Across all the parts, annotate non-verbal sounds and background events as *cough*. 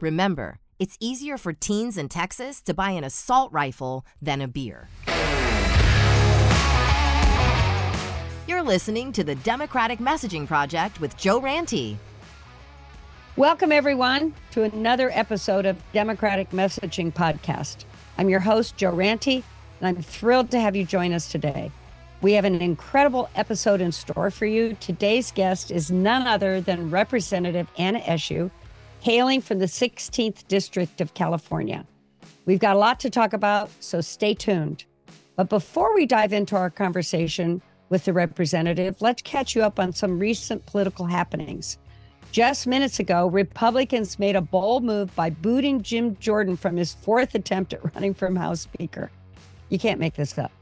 Remember, it's easier for teens in Texas to buy an assault rifle than a beer. You're listening to the Democratic Messaging Project with Joe Ranty. Welcome, everyone, to another episode of Democratic Messaging Podcast. I'm your host, Joe Ranty, and I'm thrilled to have you join us today. We have an incredible episode in store for you. Today's guest is none other than Representative Anna Eshoo, hailing from the 16th District of California. We've got a lot to talk about, so stay tuned. But before we dive into our conversation with the representative, let's catch you up on some recent political happenings. Just minutes ago, Republicans made a bold move by booting Jim Jordan from his fourth attempt at running for House Speaker. You can't make this up.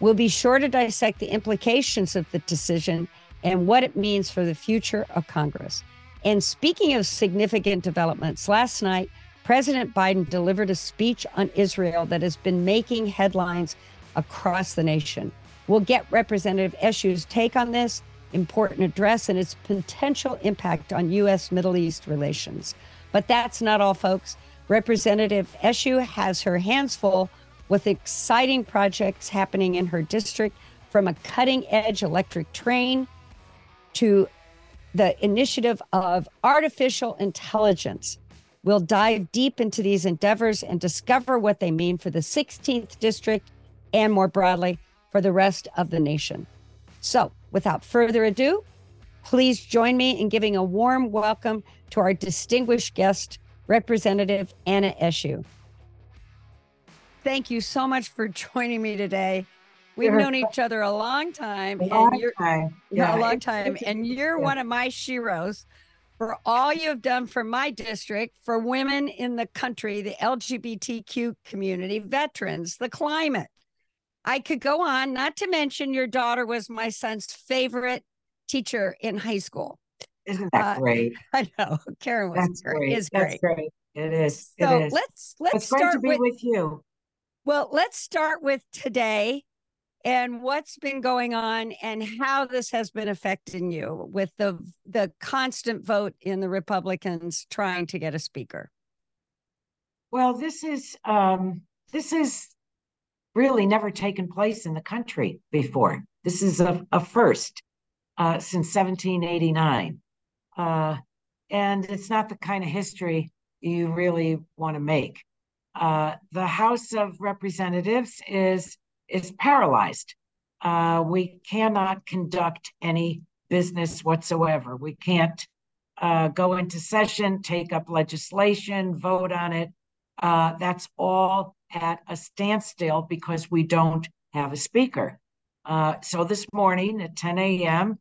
We'll be sure to dissect the implications of the decision and what it means for the future of Congress. And speaking of significant developments, last night, President Biden delivered a speech on Israel that has been making headlines across the nation. We'll get Representative Eshoo's take on this important address and its potential impact on U.S. Middle East relations. But that's not all, folks. Representative Eshoo has her hands full with exciting projects happening in her district from a cutting edge electric train to the initiative of artificial intelligence. We'll dive deep into these endeavors and discover what they mean for the 16th district and more broadly for the rest of the nation. So, without further ado, please join me in giving a warm welcome to our distinguished guest, Representative Anna Eshoo thank you so much for joining me today. We've known each other a long time. A long and you're, time. Yeah, a long time. And you're yeah. one of my sheroes for all you've done for my district, for women in the country, the LGBTQ community, veterans, the climate. I could go on, not to mention your daughter was my son's favorite teacher in high school. Isn't that uh, great? *laughs* I know. Karen was That's great. great. Is great. That's great. It is. So it is. let's let's it's start with, with you. Well, let's start with today and what's been going on and how this has been affecting you with the the constant vote in the Republicans trying to get a speaker. Well, this is um, this is really never taken place in the country before. This is a, a first uh, since 1789, uh, and it's not the kind of history you really want to make. Uh, the House of Representatives is is paralyzed. Uh, we cannot conduct any business whatsoever. We can't uh, go into session, take up legislation, vote on it. Uh, that's all at a standstill because we don't have a speaker. Uh, so this morning at 10 a.m.,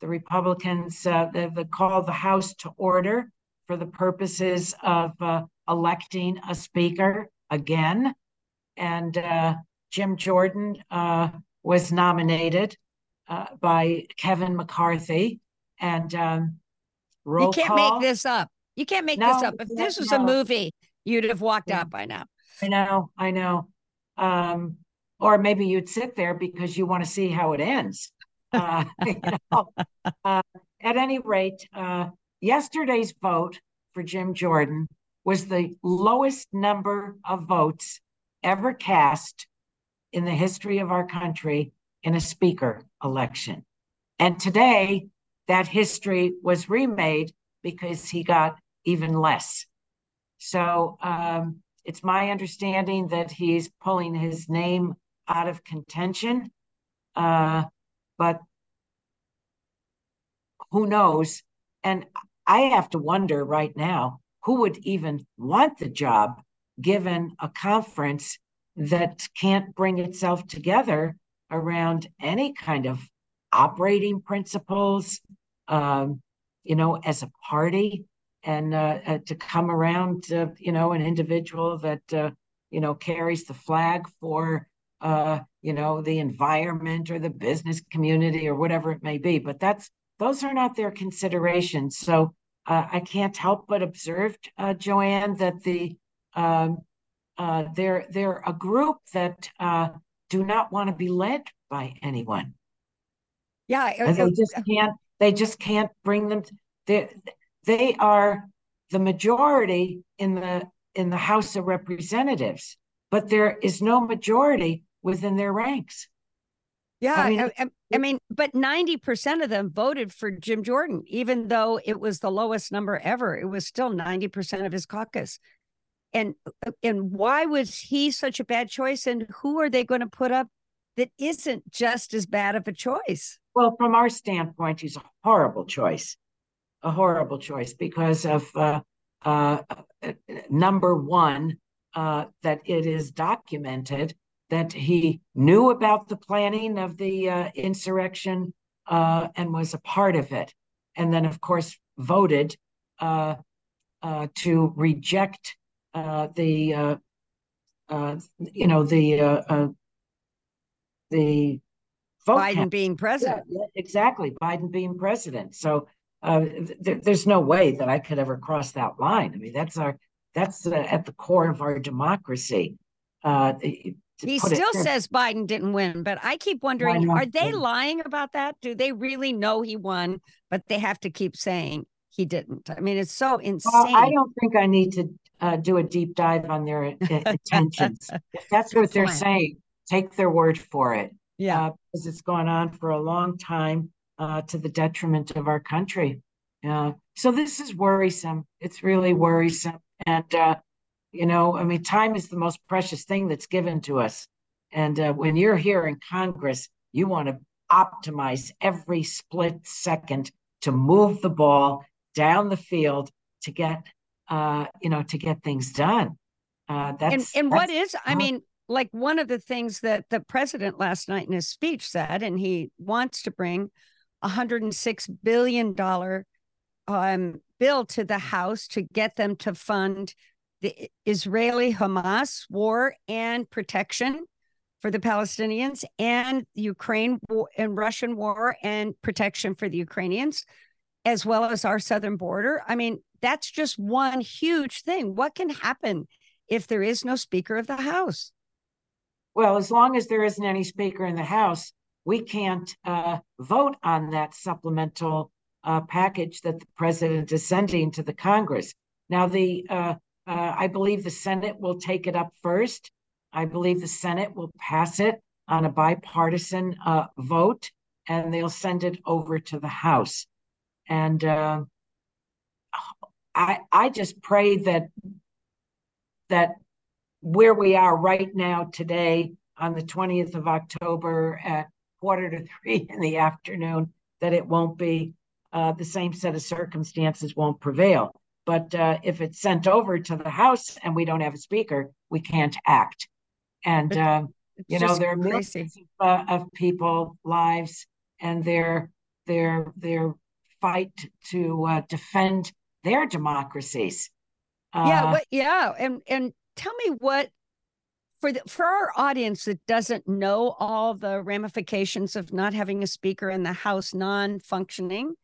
the Republicans they, they called the House to order for the purposes of electing a speaker again. And uh, Jim Jordan uh, was nominated uh, by Kevin McCarthy. And um, roll You can't call. make this up. You can't make no, this up. If this was no. a movie, you'd have walked out by now. I know, I know. Um, or maybe you'd sit there because you want to see how it ends. Uh, *laughs* you know? uh, at any rate, uh, yesterday's vote for Jim Jordan was the lowest number of votes ever cast in the history of our country in a speaker election. And today, that history was remade because he got even less. So um, it's my understanding that he's pulling his name out of contention. Uh, but who knows? And I have to wonder right now who would even want the job given a conference that can't bring itself together around any kind of operating principles, um, you know, as a party, and uh, uh, to come around, you know, an individual that, uh, you know, carries the flag for, uh, you know, the environment or the business community or whatever it may be. But that's those are not their considerations. So uh, I can't help but observe, Joanne, that the um, uh, they're they're a group that uh, do not want to be led by anyone. Yeah, they just can't. They just can't bring them. They they are the majority in the in the House of Representatives, but there is no majority within their ranks. Yeah, I mean, I, I mean, but 90% of them voted for Jim Jordan, even though it was the lowest number ever. It was still 90% of his caucus. And and why was he such a bad choice? And who are they going to put up that isn't just as bad of a choice? Well, from our standpoint, he's a horrible choice, a horrible choice because of uh, uh, number one, uh, that it is documented that he knew about the planning of the uh, insurrection uh, and was a part of it. And then, of course, voted uh, to reject Uh, the, uh, uh, you know, the uh, the vote Biden count. being president. Yeah, exactly, Biden being president. So th- there's no way that I could ever cross that line. I mean, that's our that's at the core of our democracy. Uh, he still says Biden didn't win, but I keep wondering are they lying about that? Do they really know he won, but they have to keep saying he didn't? I mean, it's so insane. Well, I don't think I need to uh, do a deep dive on their *laughs* intentions. if that's what they're saying, take their word for it. Yeah. Uh, because it's gone on for a long time uh, to the detriment of our country. Uh, so this is worrisome. It's really worrisome. And uh, you know, I mean, time is the most precious thing that's given to us. And uh, when you're here in Congress, you want to optimize every split second to move the ball down the field to get, uh, you know, to get things done. Uh, that's, and, and that's, what is, I mean, like one of the things that the president last night in his speech said, and he wants to bring a $106 billion um, bill to the House to get them to fund the Israeli Hamas war and protection for the Palestinians and Ukraine war and Russian war and protection for the Ukrainians, as well as our southern border. I mean, that's just one huge thing. What can happen if there is no Speaker of the House? Well, as long as there isn't any Speaker in the House, we can't uh, vote on that supplemental uh, package that the president is sending to the Congress. Now, the uh, uh, I believe the Senate will take it up first. I believe the Senate will pass it on a bipartisan uh, vote, and they'll send it over to the House. And uh, I I just pray that that where we are right now today on the 20th of October at quarter to three in the afternoon, that it won't be uh, the same set of circumstances won't prevail. But uh, if it's sent over to the House and we don't have a speaker, we can't act. And uh, you know there are millions of, uh, of, people lives and their their their fight to uh, defend their democracies. yeah, what, yeah, and and tell me what for the for our audience that doesn't know all the ramifications of not having a speaker in the House non-functioning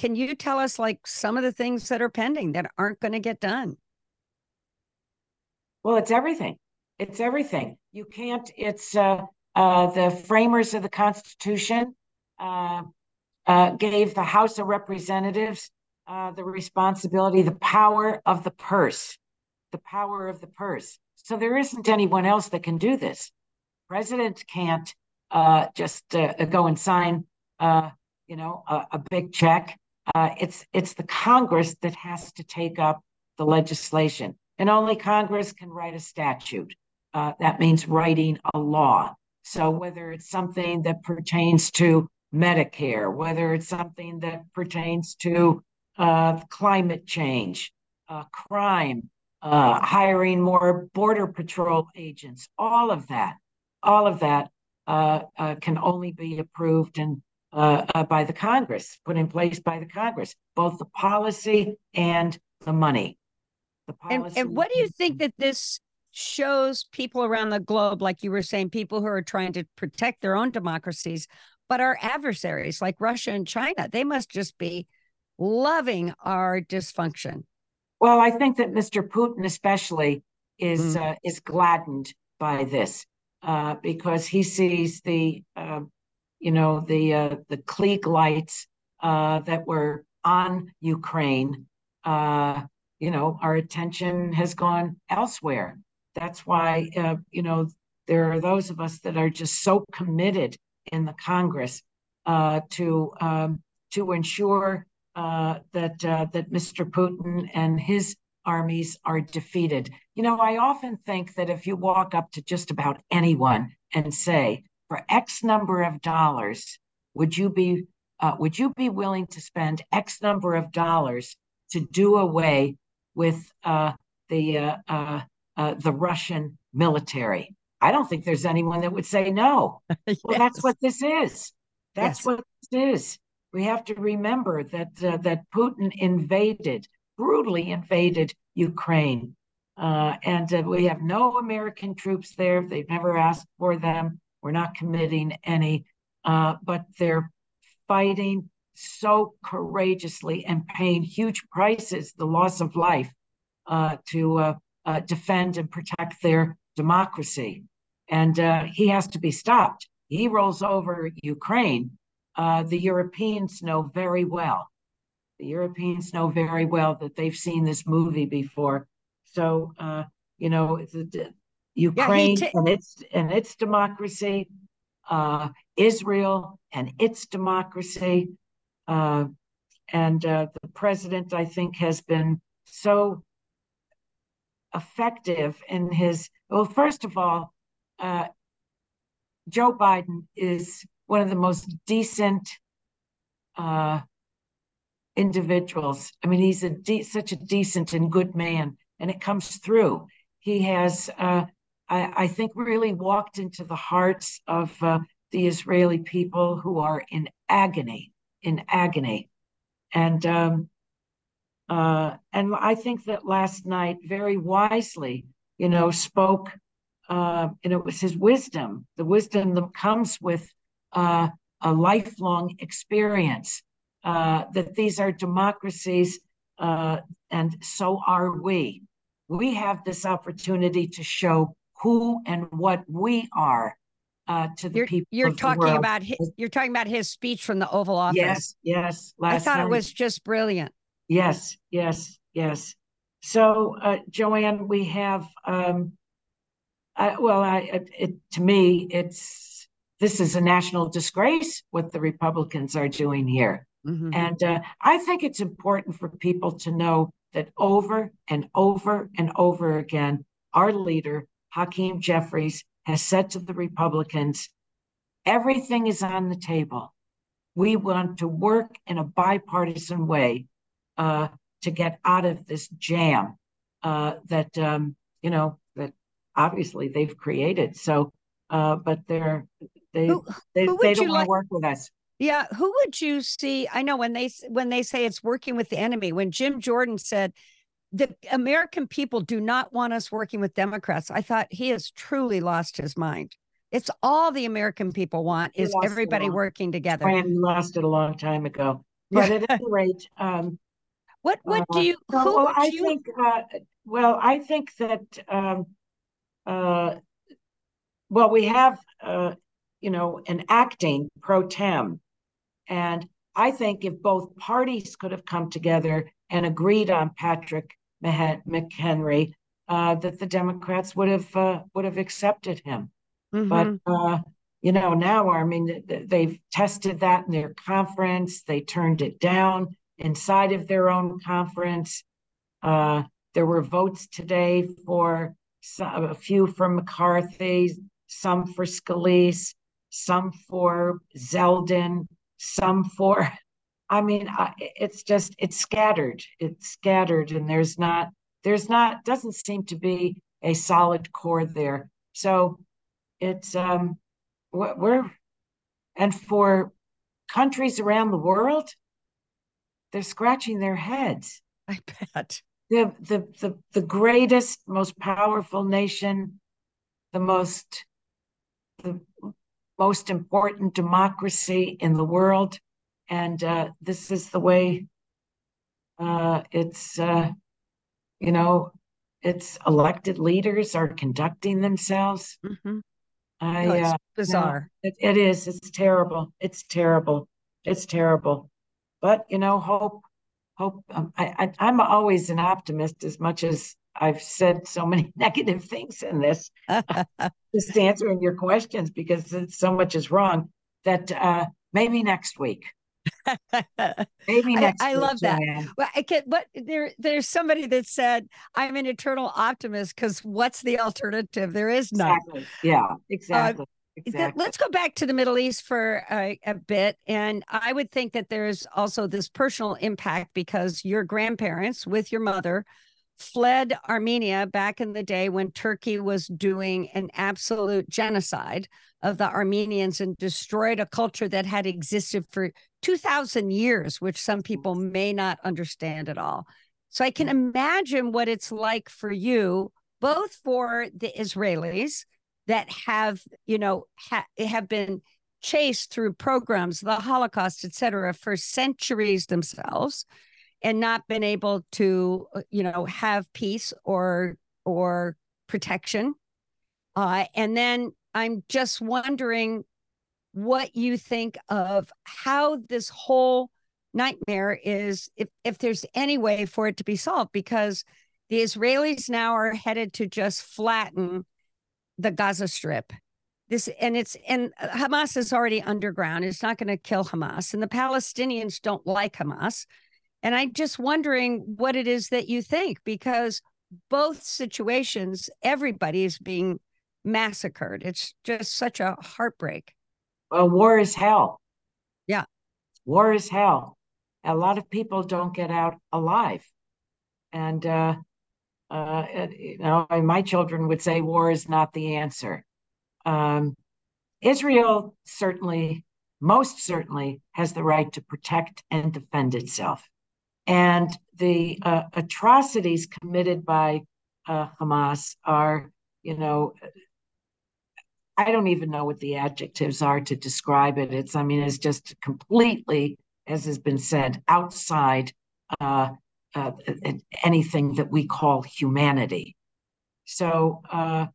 can you tell us like some of the things that are pending that aren't going to get done? Well, it's everything. It's everything. You can't, it's uh, uh, the framers of the Constitution uh, uh, gave the House of Representatives uh, the responsibility, the power of the purse, the power of the purse. So there isn't anyone else that can do this. President can't uh, just uh, go and sign, uh, you know, a, a, big check uh, it's it's the Congress that has to take up the legislation, and only Congress can write a statute. That means writing a law. So whether it's something that pertains to Medicare, whether it's something that pertains to uh, climate change, uh, crime, uh, hiring more border patrol agents, all of that, all of that uh, can only be approved and uh, uh, by the Congress, put in place by the Congress, both the policy and the money. The policy and, and what do you think that this shows people around the globe, like you were saying, people who are trying to protect their own democracies, but our adversaries like Russia and China, they must just be loving our dysfunction. Well, I think that Mr. Putin, especially, is mm. uh, is gladdened by this uh, because he sees the uh, you know, the uh, the Klieg lights uh, that were on Ukraine uh, you know, our attention has gone elsewhere. That's why, uh, you know, there are those of us that are just so committed in the Congress uh, to um, to ensure uh, that uh, that Mr. Putin and his armies are defeated. You know, I often think that if you walk up to just about anyone and say, for X number of dollars, would you be uh, would you be willing to spend X number of dollars to do away with uh, the uh, the Russian military? I don't think there's anyone that would say no. yes. *laughs* Well, that's what this is. That's yes. what this is. We have to remember that uh, that Putin invaded, brutally invaded Ukraine, and we have no American troops there. They've never asked for them. We're not committing any, but they're fighting so courageously and paying huge prices, the loss of life, uh, to uh, uh, defend and protect their democracy. And uh, he has to be stopped. He rolls over Ukraine. Uh, the Europeans know very well. The Europeans know very well that they've seen this movie before. So, uh, you know, the, Ukraine yeah, and its and its democracy uh, Israel and its democracy. Uh, and uh, the president, I think, has been so effective in his. Well, first of all, uh, Joe Biden is one of the most decent uh, individuals. I mean, he's a de- such a decent and good man, and it comes through. He has uh, I, I think really walked into the hearts of uh, the Israeli people who are in agony, in agony. And um, uh, and I think that last night very wisely, you know, spoke, uh, and it was his wisdom, the wisdom that comes with uh, a lifelong experience, uh, that these are democracies, uh, and so are we. We have this opportunity to show who and what we are uh, to the you're, people. You're talking about his, you're talking about his speech from the Oval Office. Yes, yes. I thought night. it was just brilliant. Yes, yes, yes. So, uh, Joanne, we have. Um, I, well, I, it, to me, it's this is a national disgrace what the Republicans are doing here, mm-hmm. and uh, I think it's important for people to know that over and over and over again, our leader Hakeem Jeffries has said to the Republicans everything is on the table. We want to work in a bipartisan way uh, to get out of this jam uh, that, um, you know, obviously they've created. So, uh, but they're, they, who, they, who they don't want to like- work with us. Yeah, who would you see? I know when they when they say it's working with the enemy. When Jim Jordan said the American people do not want us working with Democrats. I thought he has truly lost his mind. It's all the American people want is everybody working together. And lost it a long time ago. But at any *laughs* rate, um, what what uh, do you? Who well, I you... think. Uh, well, I think that. Um, uh, well, we have, uh, you know, an acting pro tem, and I think if both parties could have come together and agreed on Patrick McHenry, uh, that the Democrats would have uh, would have accepted him. Mm-hmm. But uh, you know now, I mean, they've tested that in their conference. They turned it down inside of their own conference. Uh, there were votes today for some, a few for McCarthy, some for Scalise, some for Zeldin, some for *laughs* I mean, I, it's just it's scattered. It's scattered, and there's not there's not doesn't seem to be a solid core there. So it's um we're and for countries around the world, they're scratching their heads. *laughs* I bet the the the, the greatest, most powerful nation, the most the most important democracy in the world. And uh, this is the way uh, it's uh, you know it's elected leaders are conducting themselves. Mm-hmm. I, no, it's uh, bizarre. no, it, it is. It's terrible. It's terrible. It's terrible. But you know hope hope um, I, I am always an optimist as much as I've said so many *laughs* negative things in this. *laughs* just answering your questions because so much is wrong. That uh, maybe next week. *laughs* Maybe next. I, I love that. Well, I can, but there, there's somebody that said, "I'm an eternal optimist" because what's the alternative? There is none. Exactly. Yeah. Exactly. Uh, Exactly. Let's go back to the Middle East for a, a, bit. And I would think that there's also this personal impact because your grandparents, with your mother, fled Armenia back in the day when Turkey was doing an absolute genocide of the Armenians and destroyed a culture that had existed for 2,000 years, which some mm-hmm. people may not understand at all. So I can mm-hmm. imagine what it's like for you, both for the Israelis that have, you know, ha- have been chased through pogroms, the Holocaust, et cetera, for centuries themselves and not been able to, uh, you know, have peace or or protection. Uh, and then I'm just wondering what you think of how this whole nightmare is if if there's any way for it to be solved because the Israelis now are headed to just flatten the Gaza Strip. This and it's and Hamas is already underground. It's not going to kill Hamas, and the Palestinians don't like Hamas. And I'm just wondering what it is that you think because both situations, everybody is being massacred. It's just such a heartbreak. Well, war is hell. Yeah, war is hell. A lot of people don't get out alive, and uh, uh, you know, my children would say war is not the answer. Um, Israel certainly, most certainly, has the right to protect and defend itself. And the uh, atrocities committed by uh, Hamas are, you know, I don't even know what the adjectives are to describe it. It's, I mean, it's just completely, as has been said, outside uh, uh, anything that we call humanity. So, uh,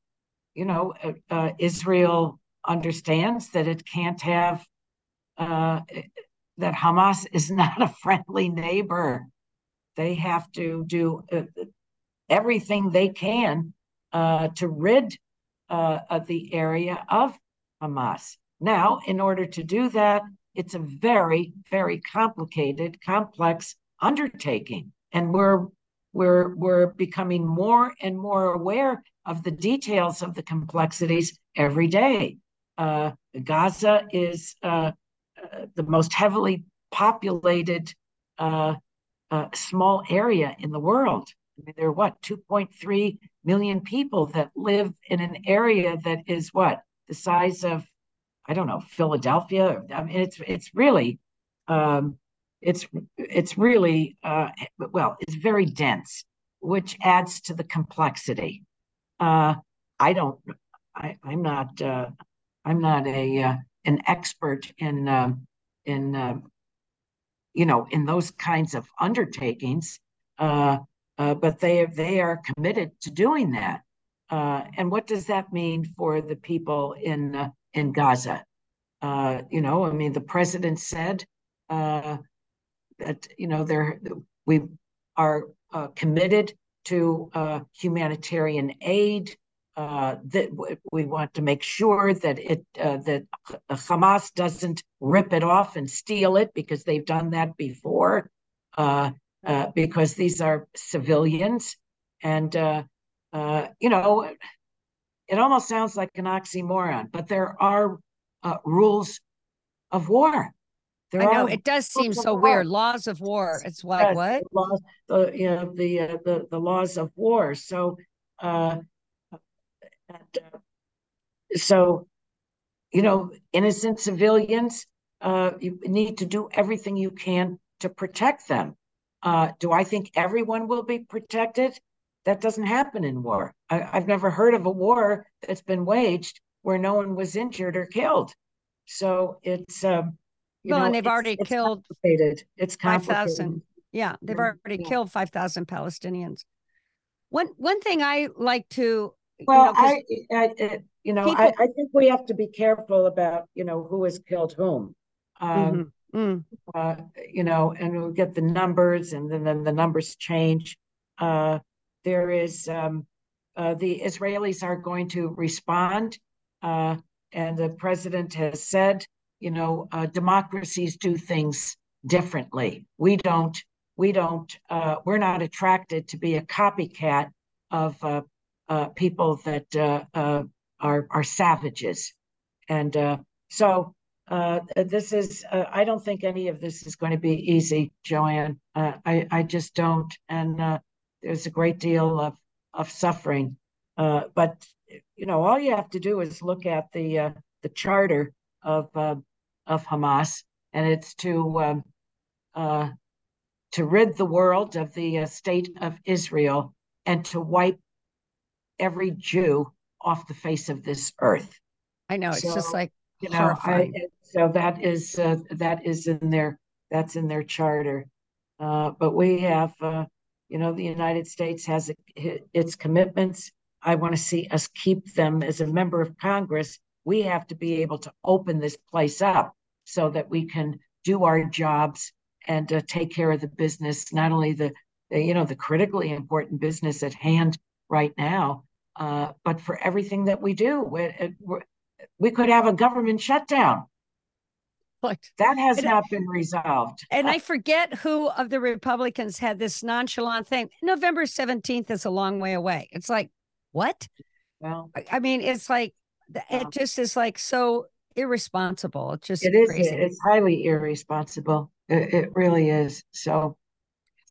you know, uh, uh Israel understands that it can't have, uh, that Hamas is *laughs* not a friendly neighbor. They have to do uh, everything they can to rid of the area of Hamas. Now, in order to do that, it's a very, very complicated, complex undertaking and we're we're we're becoming more and more aware of the details of the complexities every day. Uh, Gaza is uh, uh, the most heavily populated uh, uh, small area in the world. I mean, there are what 2.3 million people that live in an area that is what the size of I don't know Philadelphia. I mean, it's it's really um, it's it's really uh, well, it's very dense, which adds to the complexity. Uh, I don't, I, am not, uh, I'm not a uh, an expert in um, in uh, you know in those kinds of undertakings, uh, but they they are committed to doing that. and what does that mean for the people in in Gaza? you know, I mean, the president said that you know there we are uh, committed to uh, humanitarian aid. Uh, that we want to make sure that it uh, that Hamas doesn't rip it off and steal it because they've done that before. Uh, uh, because these are civilians, and you know, it almost sounds like an oxymoron, but there are rules of war. I know it does seem so weird. Laws of war. It's like what? The laws, the you know the uh, the the laws of war. So, uh, and, uh, so, you know, innocent civilians. Uh, you need to do everything you can to protect them. Uh, do I think everyone will be protected? That doesn't happen in war. I, I've never heard of a war that's been waged where no one was injured or killed. So it's um, you well, know, and they've already it's killed complicated. It's five thousand. Yeah, they've already yeah. killed five thousand Palestinians. One one thing I like to well, you know, I, I, you know, people, I, I, think we have to be careful about you know who has killed whom. Um, mm-hmm. mm. uh, you know, and we'll get the numbers, and then, then the numbers change. Uh, there is um, uh, the Israelis are going to respond, uh, and the president has said, you know, uh, democracies do things differently. We don't. We don't. Uh, we're not attracted to be a copycat of people that are are savages, and so uh, this is uh, i don't think any of this is going to be easy joanne uh, i i just don't and uh, there's a great deal of of suffering uh, but you know all you have to do is look at the uh, the charter of of hamas and it's to um, to rid the world of the state of israel and to wipe every jew off the face of this earth i know it's so, just like you know I, so that is uh, that is in their that's in their charter. Uh, but we have, uh, you know, the United States has a, its commitments. I want to see us keep them as a member of Congress. We have to be able to open this place up so that we can do our jobs and uh, take care of the business, not only the, the, you know the critically important business at hand right now, uh, but for everything that we do. We, we could have a government shutdown that has and, not been resolved. And I forget who of the Republicans had this nonchalant thing. November 17th is a long way away. It's like, what? Well, I mean, it's like, it just is like so irresponsible. It's just it is. Crazy. It's highly irresponsible. It, it really is. So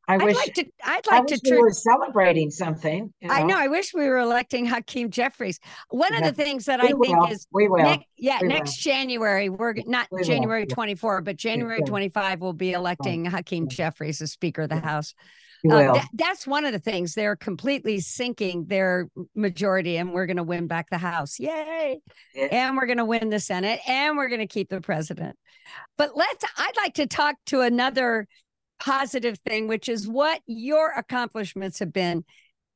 I would wish like to. I'd like to. We were celebrating something. You know? I know. I wish we were electing Hakeem Jeffries. One yeah. of the things that we I will. think is we will. Ne- yeah, we next will. January we're not we January twenty four, but January twenty five we'll be electing Hakeem Jeffries as Speaker of the House. Uh, th- that's one of the things they're completely sinking their majority, and we're going to win back the House. Yay! Yeah. And we're going to win the Senate, and we're going to keep the president. But let's. I'd like to talk to another positive thing, which is what your accomplishments have been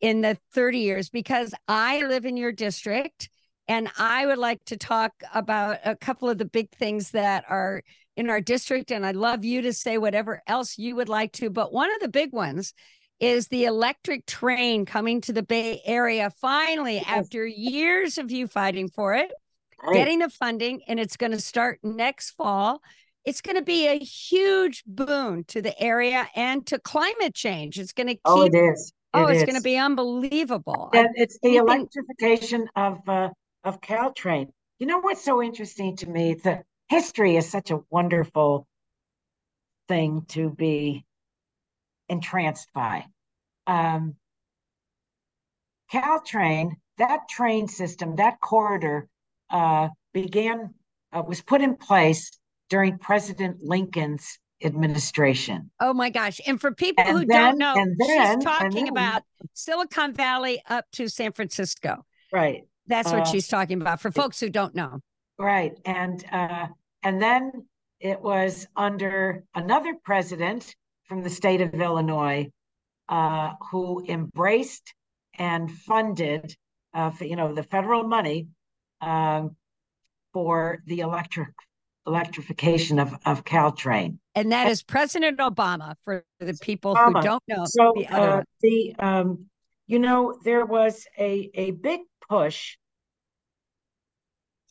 in the 30 years, because I live in your district and I would like to talk about a couple of the big things that are in our district. And I'd love you to say whatever else you would like to. But one of the big ones is the electric train coming to the Bay Area finally yes. after years of you fighting for it, right. getting the funding, and it's going to start next fall it's going to be a huge boon to the area and to climate change. It's going to keep. Oh, it is. Oh, it oh, it's going to be unbelievable. And it's the electrification of uh, of Caltrain. You know what's so interesting to me? The history is such a wonderful thing to be entranced by. Um, Caltrain, that train system, that corridor, uh, began uh, was put in place during President Lincoln's administration. Oh my gosh. And for people and who then, don't know, then, she's talking then, about Silicon Valley up to San Francisco. Right. That's what uh, she's talking about for folks who don't know. Right. And uh, and then it was under another president from the state of Illinois uh, who embraced and funded uh, you know the federal money um, for the electric electrification of, of Caltrain. And that is President Obama for the people Obama. who don't know. So the, uh, the um, you know, there was a, a big push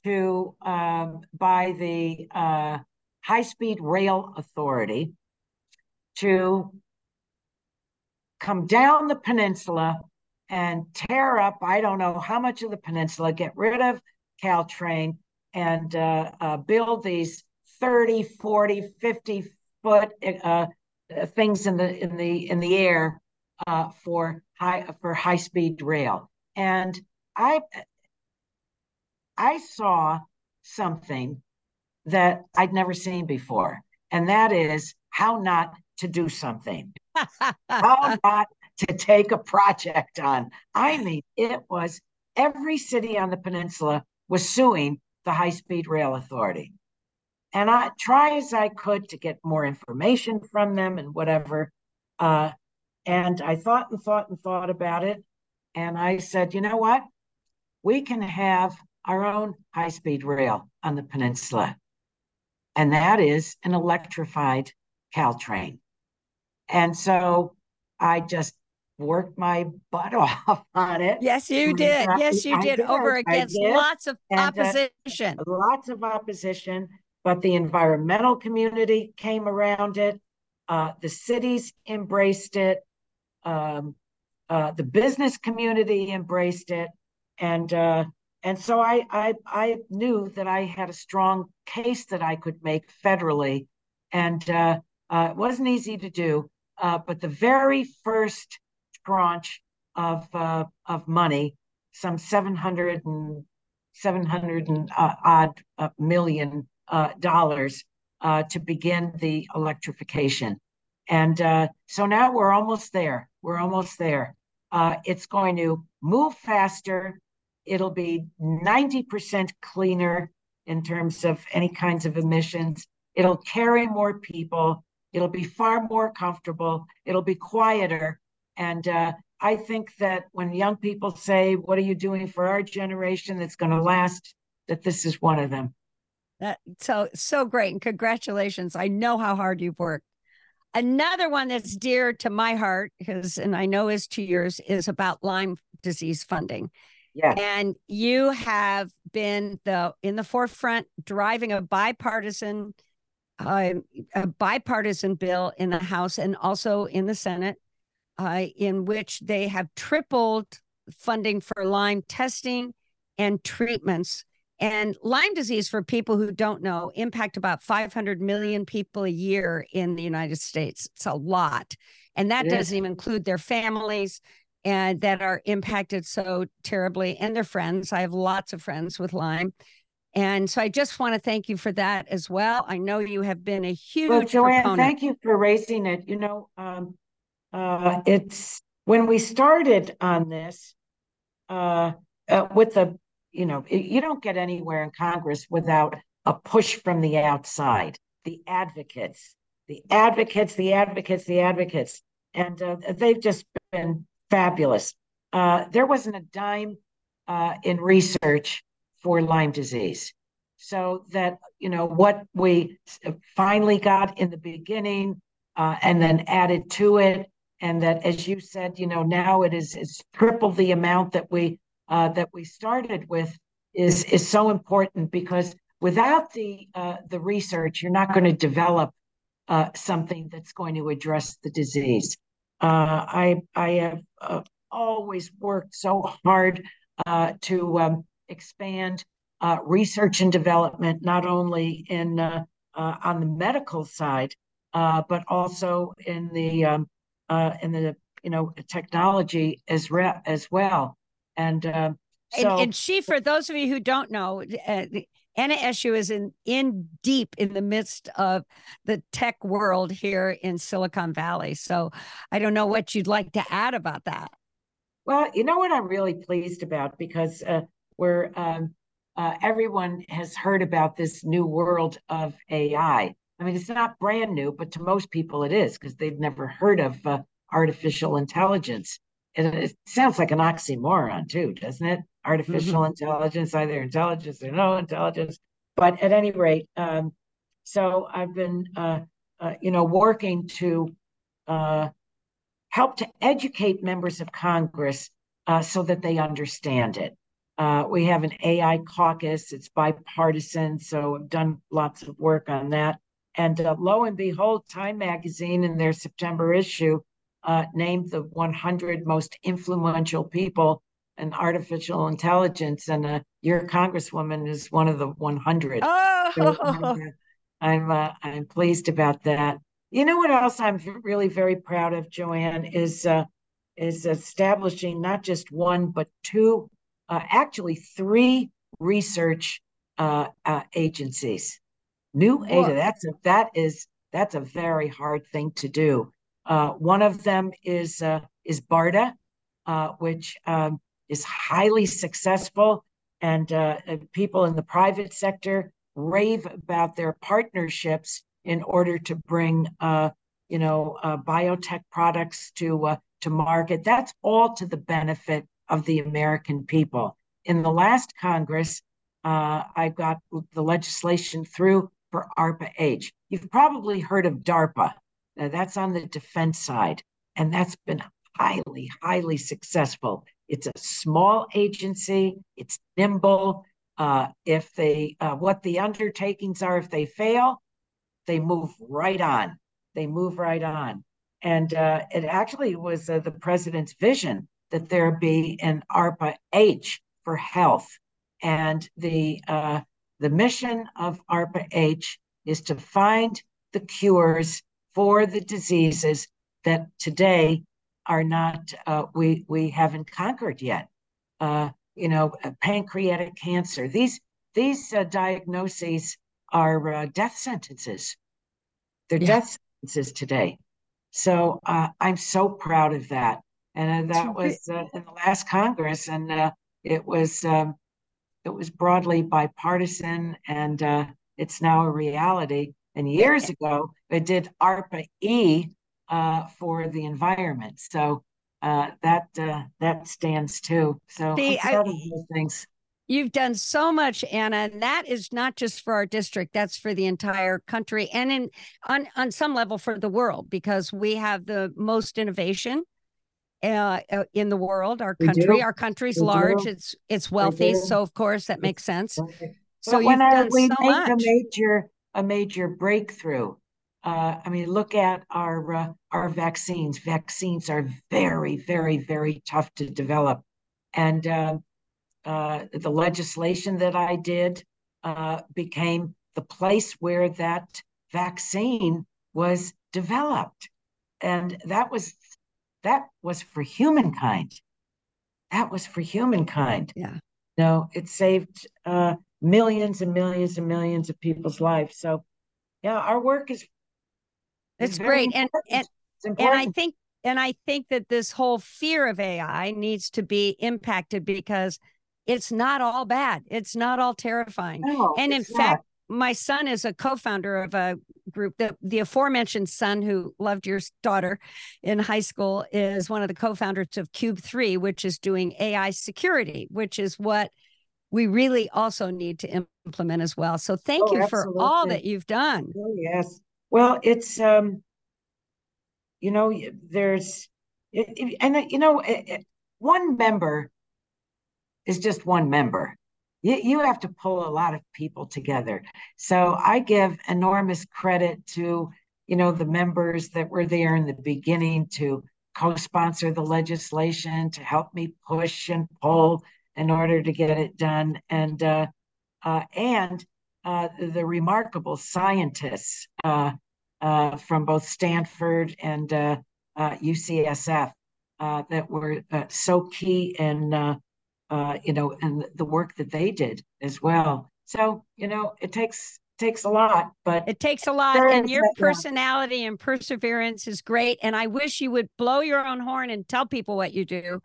to um, by the uh, High Speed Rail Authority to come down the peninsula and tear up, I don't know how much of the peninsula, get rid of Caltrain, and uh, uh, build these 30, 40, 50 foot uh, things in the in the in the air uh, for high for high speed rail. And I I saw something that I'd never seen before, and that is how not to do something. how *laughs* not to take a project on. I mean, it was every city on the peninsula was suing the High Speed Rail Authority. And I try as I could to get more information from them and whatever. Uh, and I thought and thought and thought about it. And I said, you know what? We can have our own high speed rail on the peninsula. and that is an electrified Caltrain. And so I just worked my butt *laughs* off on it. Yes, you did. Yes, you did. did. Over against did. lots of and, uh, opposition. Uh, lots of opposition, but the environmental community came around it. Uh, the cities embraced it. Um, uh, the business community embraced it, and uh, and so I, I I knew that I had a strong case that I could make federally, and uh, it wasn't easy to do. but the very first tranche of uh, of money, some 700 and 700 and uh, odd uh, million uh, dollars uh, to begin the electrification. And uh, so now we're almost there. We're almost there. it's going to move faster. It'll be 90% cleaner in terms of any kinds of emissions. It'll carry more people. It'll be far more comfortable. It'll be quieter. And uh, I think that when young people say, What are you doing for our generation that's going to last? that this is one of them. That so so great and congratulations. I know how hard you've worked. Another one that's dear to my heart because and I know is to yours is about Lyme disease funding. Yeah. And you have been the in the forefront driving a bipartisan uh, a bipartisan bill in the House and also in the Senate uh, in which they have tripled funding for Lyme testing and treatments. And Lyme disease, for people who don't know, impact about 500 million people a year in the United States. It's a lot. And that doesn't even include their families and that are impacted so terribly and their friends. I have lots of friends with Lyme. And so I just want to thank you for that as well. I know you have been a huge well, Joanne, proponent. thank you for raising it. You know, um, uh, it's when we started on this uh, uh, with the, you know, you don't get anywhere in Congress without a push from the outside, the advocates, the advocates, the advocates, the advocates. And uh, they've just been fabulous. Uh, there wasn't a dime uh, in research for Lyme disease. So that, you know, what we finally got in the beginning and then added to it and that as you said you know now it is it's triple the amount that we uh, that we started with is is so important because without the uh, the research you're not going to develop uh, something that's going to address the disease uh, i i have uh, always worked so hard uh, to um, expand research and development not only in on the medical side but also in the um, uh, in the you know technology as re- as well. And um, so, and, and, she, for those of you who don't know, Eshoo is in in deep in the midst of the tech world here in Silicon Valley. So I don't know what you'd like to add about that. Well, you know what I'm really pleased about because uh, we're um, uh, everyone has heard about this new world of AI, I mean, it's not brand new, but to most people it is because they've never heard of uh, artificial intelligence. And it sounds like an oxymoron, too, doesn't it? Artificial mm-hmm. intelligence, either intelligence or no intelligence. But at any rate, um, so I've been, uh, uh, you know, working to uh, help to educate members of Congress uh, so that they understand it. Uh, we have an AI caucus. It's bipartisan, so I've done lots of work on that. And uh, lo and behold, Time Magazine in their September issue uh, named the 100 most influential people in artificial intelligence, and uh, your congresswoman is one of the 100. Oh, so I'm uh, I'm, uh, I'm, pleased about that. You know what else I'm really very proud of, Joanne, is uh, is establishing not just one but two, actually three research agencies New Ada, that's a that is that's a very hard thing to do. Uh, one of them is uh, is BARDA, uh, which um, is highly successful, and uh, people in the private sector rave about their partnerships in order to bring, uh, you know, uh, biotech products to to market. That's all to the benefit of the American people. In the last Congress, I got the legislation through for ARPA H. You've probably heard of DARPA. Now, that's on the defense side, and that's been highly, highly successful. It's a small agency, it's nimble. Uh, if they, uh, what the undertakings are, if they fail, they move right on. They move right on. And uh, it actually was uh, the president's vision that there be an ARPA H for health. And the uh, the mission of ARPA H is to find the cures for the diseases that today are not uh, we we haven't conquered yet. Uh, you know, uh, pancreatic cancer. These these uh, diagnoses are uh, death sentences. They're yeah. death sentences today. So uh, I'm so proud of that. And that was in the last Congress, and it was um, it was broadly bipartisan, and it's now a reality. And years ago, I did ARPA E, uh, for the environment. So uh, that uh, that stands too. So See, I, things. You've done so much, Anna, and that is not just for our district; that's for the entire country, and in on on some level for the world, because we have the most innovation uh, uh in the world. Our country, our country's we large; do. it's it's wealthy, so of course that makes sense. So you've done we so make much. a major a major breakthrough uh, I mean, look at our uh, our vaccines. Vaccines are very, very, very tough to develop, and uh, uh the legislation that I did uh, became the place where that vaccine was developed, and that was that was for humankind. That was for humankind. Yeah. No, it saved uh, millions and millions and millions of people's lives. So, yeah, our work is it's great. And and, and I think and I think that this whole fear of AI needs to be impacted because it's not all bad. It's not all terrifying. No, and in fact, not. my son is a co-founder of a group that the aforementioned son who loved your daughter in high school is one of the co-founders of Cube 3, which is doing AI security, which is what we really also need to implement as well. So thank oh, you absolutely. for all that you've done. Oh, yes. Well, it's um, you know, there's, it, it, and uh, you know, it, one member is just one member. You, you have to pull a lot of people together. So I give enormous credit to, you know, the members that were there in the beginning to co-sponsor the legislation, to help me push and pull in order to get it done, and uh, uh, and uh, the remarkable scientists uh, uh, from both Stanford and UCSF uh, that were so key in you know in the work that they did as well. So you know it takes takes a lot, but it takes a lot. And your personality and perseverance is great. And I wish you would blow your own horn and tell people what you do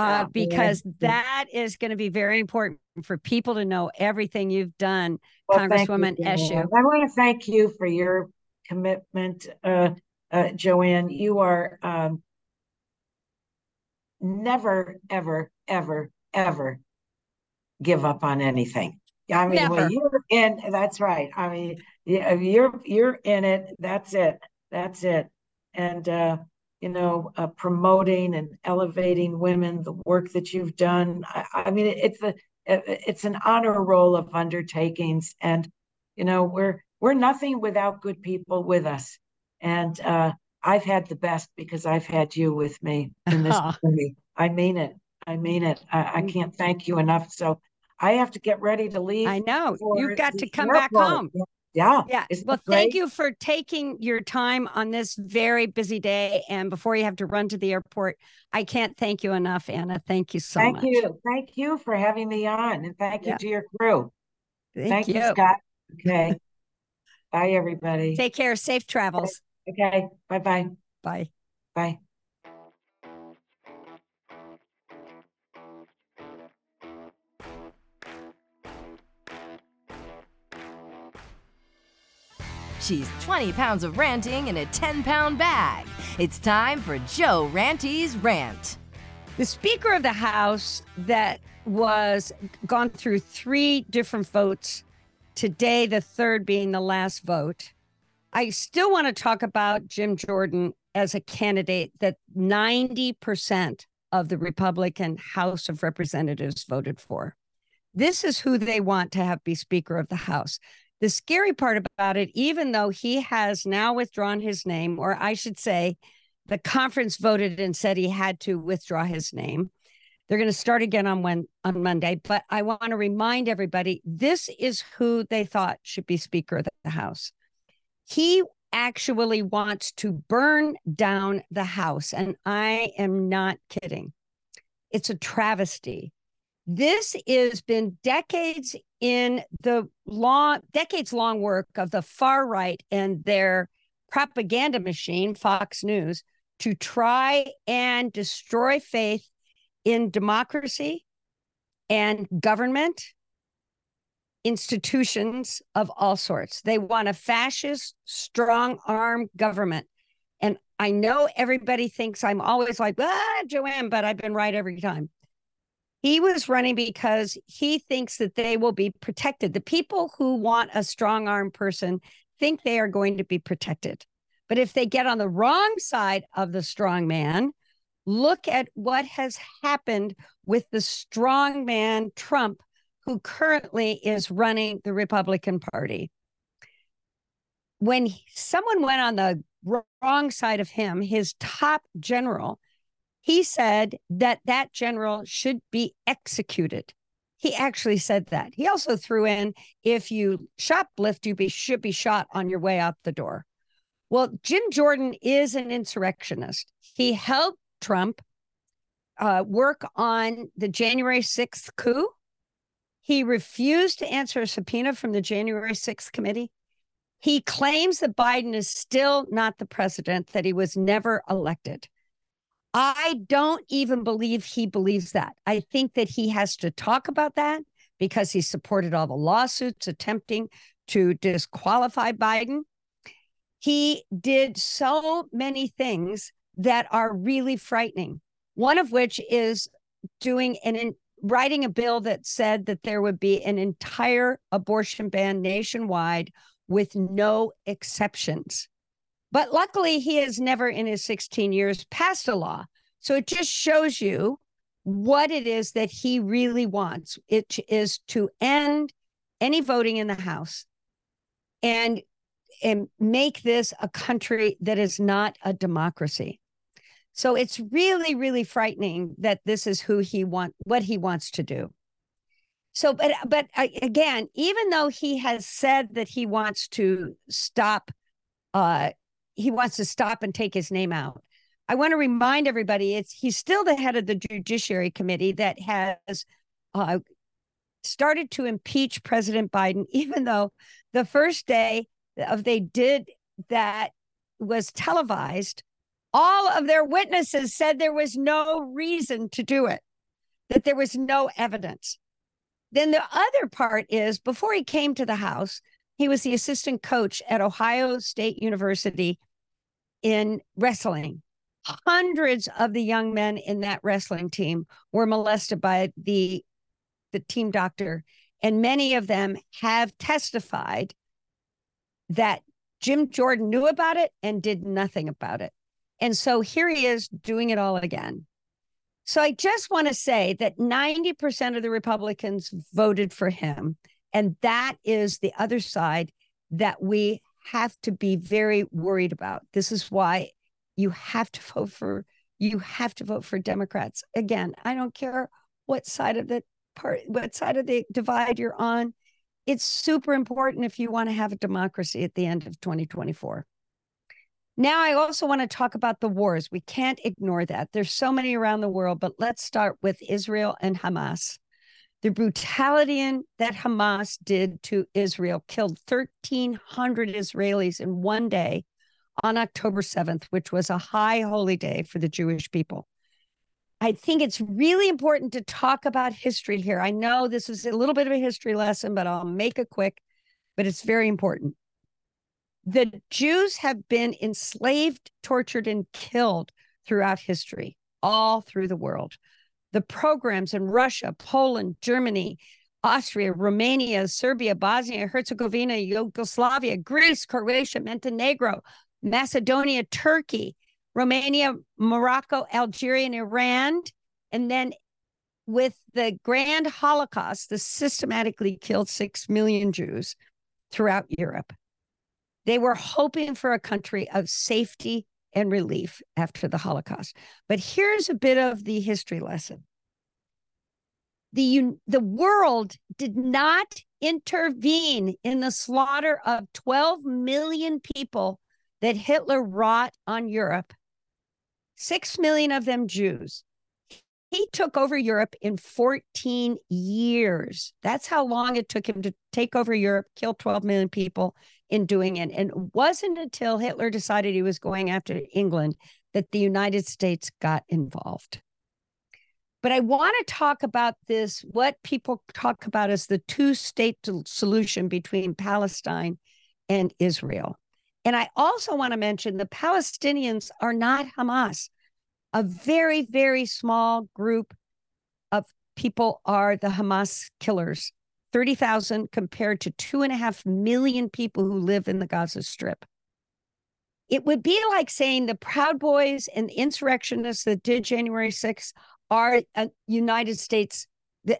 uh, because that is going to be very important for people to know everything you've done, well, Congresswoman you. I want to thank you for your commitment, uh, uh, Joanne. You are um, never, ever, ever, ever give up on anything. I mean, Never. when you're in, that's right. I mean, you're you're in it. That's it. That's it. And uh, you know, uh, promoting and elevating women, the work that you've done. I, I mean, it's a it's an honor roll of undertakings, and you know, we're we're nothing without good people with us. And uh, I've had the best because I've had you with me in this *laughs* journey. I mean it. I mean it. I, I, can't thank you enough. So I have to get ready to leave. I know you've got to come airport. back home. Yeah. Yeah. Well, thank you for taking your time on this very busy day. And before you have to run to the airport, I can't thank you enough, Anna. Thank you so thank much. Thank you. Thank you for having me on. And thank you yeah. to your crew. Thank, thank you. you, Scott. Okay. Bye, everybody. Take care. Safe travels. Okay. Bye-bye. Bye. Bye. She's 20 pounds of ranting in a 10 pound bag. It's time for Joe Ranty's Rant. The Speaker of the House that was gone through three different votes Today, the third being the last vote. I still want to talk about Jim Jordan as a candidate that 90% of the Republican House of Representatives voted for. This is who they want to have be Speaker of the House. The scary part about it, even though he has now withdrawn his name, or I should say, the conference voted and said he had to withdraw his name. They're going to start again on when, on Monday, but I want to remind everybody this is who they thought should be Speaker of the House. He actually wants to burn down the house. And I am not kidding. It's a travesty. This has been decades in the long, decades long work of the far right and their propaganda machine, Fox News, to try and destroy faith in democracy and government institutions of all sorts. They want a fascist, strong arm government. And I know everybody thinks I'm always like, ah, Joanne, but I've been right every time. He was running because he thinks that they will be protected. The people who want a strong arm person think they are going to be protected. But if they get on the wrong side of the strong man, look at what has happened with the strong man Trump who currently is running the Republican Party. When someone went on the wrong side of him, his top general, he said that that general should be executed. He actually said that. He also threw in if you shoplift, you be, should be shot on your way out the door. Well, Jim Jordan is an insurrectionist. He helped Trump uh, work on the January 6th coup. He refused to answer a subpoena from the January 6th committee. He claims that Biden is still not the president, that he was never elected. I don't even believe he believes that. I think that he has to talk about that because he supported all the lawsuits attempting to disqualify Biden. He did so many things that are really frightening. One of which is doing an writing a bill that said that there would be an entire abortion ban nationwide with no exceptions. But luckily, he has never in his 16 years passed a law. So it just shows you what it is that he really wants. It is to end any voting in the House and, and make this a country that is not a democracy. So it's really, really frightening that this is who he want, what he wants to do. So, but but again, even though he has said that he wants to stop, uh, he wants to stop and take his name out. I want to remind everybody, it's he's still the head of the Judiciary Committee that has uh, started to impeach President Biden, *laughs* even though the first day of they did that was televised all of their witnesses said there was no reason to do it, that there was no evidence. Then the other part is before he came to the House, he was the assistant coach at Ohio State University in wrestling. Hundreds of the young men in that wrestling team were molested by the, the team doctor, and many of them have testified that Jim Jordan knew about it and did nothing about it. And so here he is doing it all again. So I just want to say that 90% of the Republicans voted for him. And that is the other side that we have to be very worried about. This is why you have to *laughs* vote for you have to vote for Democrats. Again, I don't care what side of the part what side of the divide you're on. It's super important if you want to have a democracy at the end of 2024. Now, I also want to talk about the wars. We can't ignore that. There's so many around the world, but let's start with Israel and Hamas. The brutality that Hamas did to Israel killed 1,300 Israelis in one day on October 7th, which was a high holy day for the Jewish people. I think it's really important to talk about history here. I know this is a little bit of a history lesson, but I'll make it quick, but it's very important the Jews have been enslaved, tortured, and killed throughout history, all through the world. The pogroms in Russia, Poland, Germany, Austria, Romania, Serbia, Bosnia, Herzegovina, Yugoslavia, Greece, Croatia, Montenegro, Macedonia, Turkey, Romania, Morocco, Algeria, and Iran. And then with the Grand Holocaust, the systematically killed six million Jews throughout Europe. They were hoping for a country of safety and relief after the Holocaust. But here's a bit of the history lesson. The, the world did not intervene in the slaughter of 12 million people that Hitler wrought on Europe, 6 million of them Jews. He took over Europe in 14 years. That's how long it took him to take over Europe, kill 12 million people in doing it. And it wasn't until Hitler decided he was going after England that the United States got involved. But I want to talk about this what people talk about as the two state solution between Palestine and Israel. And I also want to mention the Palestinians are not Hamas a very, very small group of people are the Hamas killers 30,000 compared to two and a half million people who live in the Gaza Strip. It would be like saying the Proud Boys and insurrectionists that did January 6th are United States.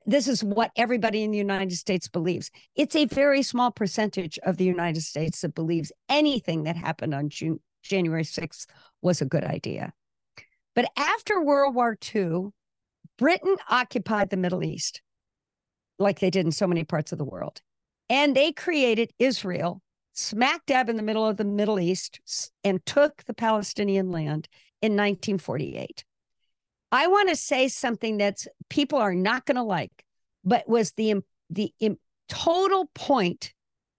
This is what everybody in the United States believes. It's a very small percentage of the United States that believes anything that happened on June, January 6th was a good idea. But after World War II, Britain occupied the Middle East like they did in so many parts of the world. And they created Israel smack dab in the middle of the Middle East and took the Palestinian land in 1948. I want to say something that people are not going to like, but was the the total point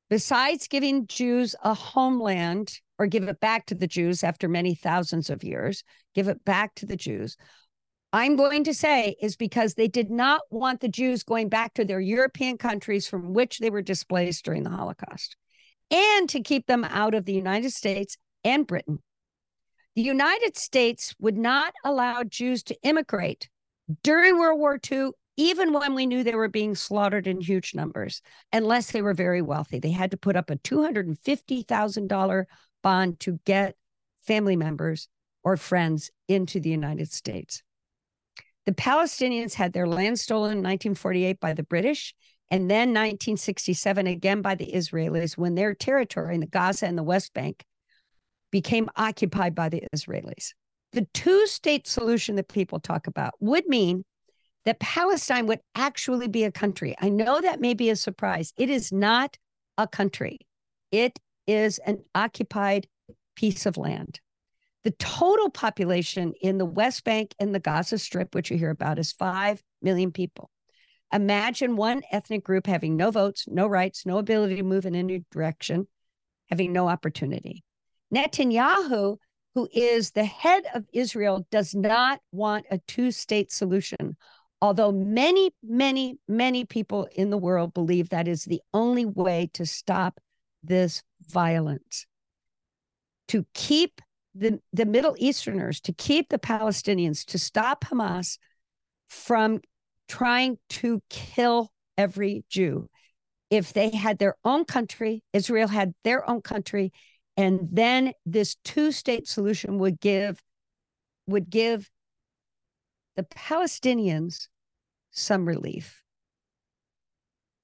besides giving Jews a homeland or give it back to the Jews after many thousands of years, give it back to the Jews. I'm going to say is because they did not want the Jews going back to their European countries from which they were displaced during the Holocaust and to keep them out of the United States and Britain. The United States would not allow Jews to immigrate during World War II, even when we knew they were being slaughtered in huge numbers, unless they were very wealthy. They had to put up a $250,000 bond to get family members or friends into the United States. The Palestinians had their land stolen in 1948 by the British and then 1967 again by the Israelis when their territory in the Gaza and the West Bank became occupied by the Israelis. The two state solution that people talk about would mean that Palestine would actually be a country. I know that may be a surprise. It is not a country, it is an occupied piece of land. The total population in the West Bank and the Gaza Strip, which you hear about, is 5 million people. Imagine one ethnic group having no votes, no rights, no ability to move in any direction, having no opportunity. Netanyahu, who is the head of Israel, does not want a two state solution, although many, many, many people in the world believe that is the only way to stop this violence, to keep the, the Middle Easterners, to keep the Palestinians, to stop Hamas from trying to kill every Jew. If they had their own country, Israel had their own country, and then this two-state solution would give would give the Palestinians some relief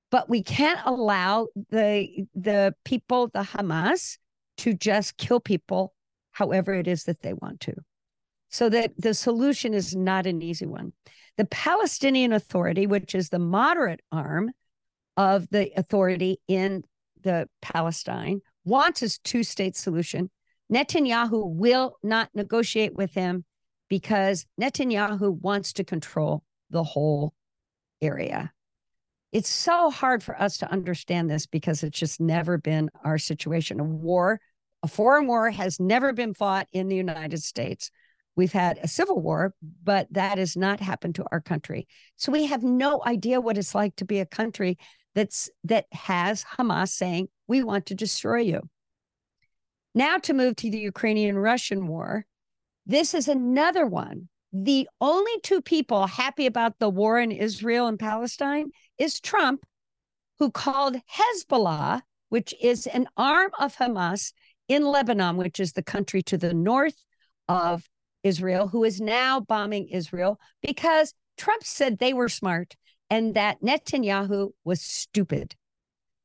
but we can't allow the the people the hamas to just kill people however it is that they want to. So that the solution is not an easy one. The palestinian authority which is the moderate arm of the authority in the palestine wants a two-state solution. Netanyahu will not negotiate with him because netanyahu wants to control the whole area. It's so hard for us to understand this because it's just never been our situation. A war, a foreign war has never been fought in the United States. We've had a civil war, but that has not happened to our country. So we have no idea what it's like to be a country that's that has Hamas saying, "We want to destroy you." Now to move to the Ukrainian-Russian war. This is another one the only two people happy about the war in Israel and Palestine is Trump who called Hezbollah, which is an arm of Hamas in Lebanon, which is the country to the north of Israel, who is now bombing Israel because Trump said they were smart and that Netanyahu was stupid.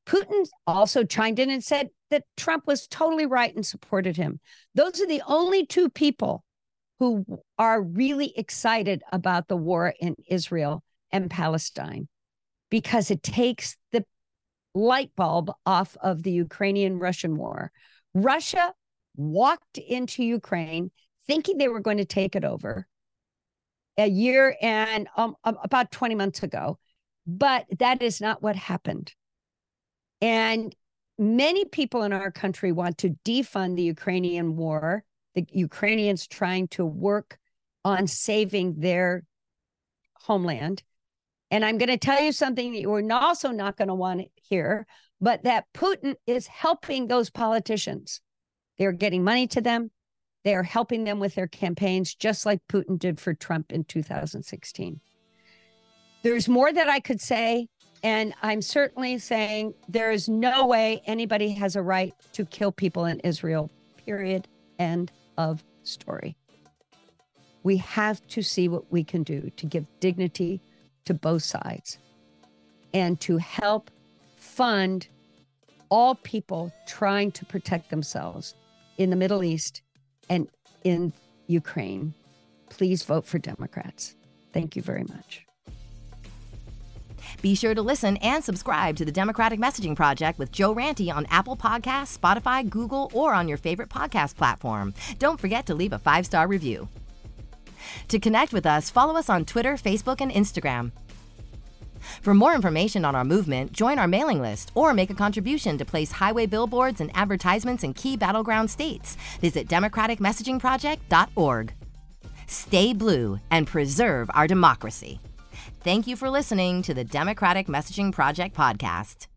Putin also chimed in and said that Trump was totally right and supported him. Those are the only two people who are really excited about the war in Israel and Palestine because it takes the light bulb off of the Ukrainian Russian war. Russia walked into Ukraine thinking they were going to take it over a year and um, about 20 months ago, but that is not what happened. And many people in our country want to defund the Ukrainian war, the Ukrainians trying to work on saving their homeland. And I'm going to tell you something that you're also not going to want to hear, but that Putin is helping those politicians. They're getting money to them. They are helping them with their campaigns, just like Putin did for Trump in 2016. There's more that I could say. And I'm certainly saying there is no way anybody has a right to kill people in Israel, period. End of story. We have to see what we can do to give dignity to both sides and to help fund all people trying to protect themselves in the Middle East and in Ukraine. Please vote for Democrats. Thank you very much. Be sure to listen and subscribe to the Democratic Messaging Project with Joe Ranty on Apple Podcasts, Spotify, Google, or on your favorite podcast platform. Don't forget to leave a five star review. To connect with us, follow us on Twitter, Facebook, and Instagram. For more information on our movement, join our mailing list or make a contribution to place highway billboards and advertisements in key battleground states. Visit democraticmessagingproject.org. Stay blue and preserve our democracy. Thank you for listening to the Democratic Messaging Project podcast.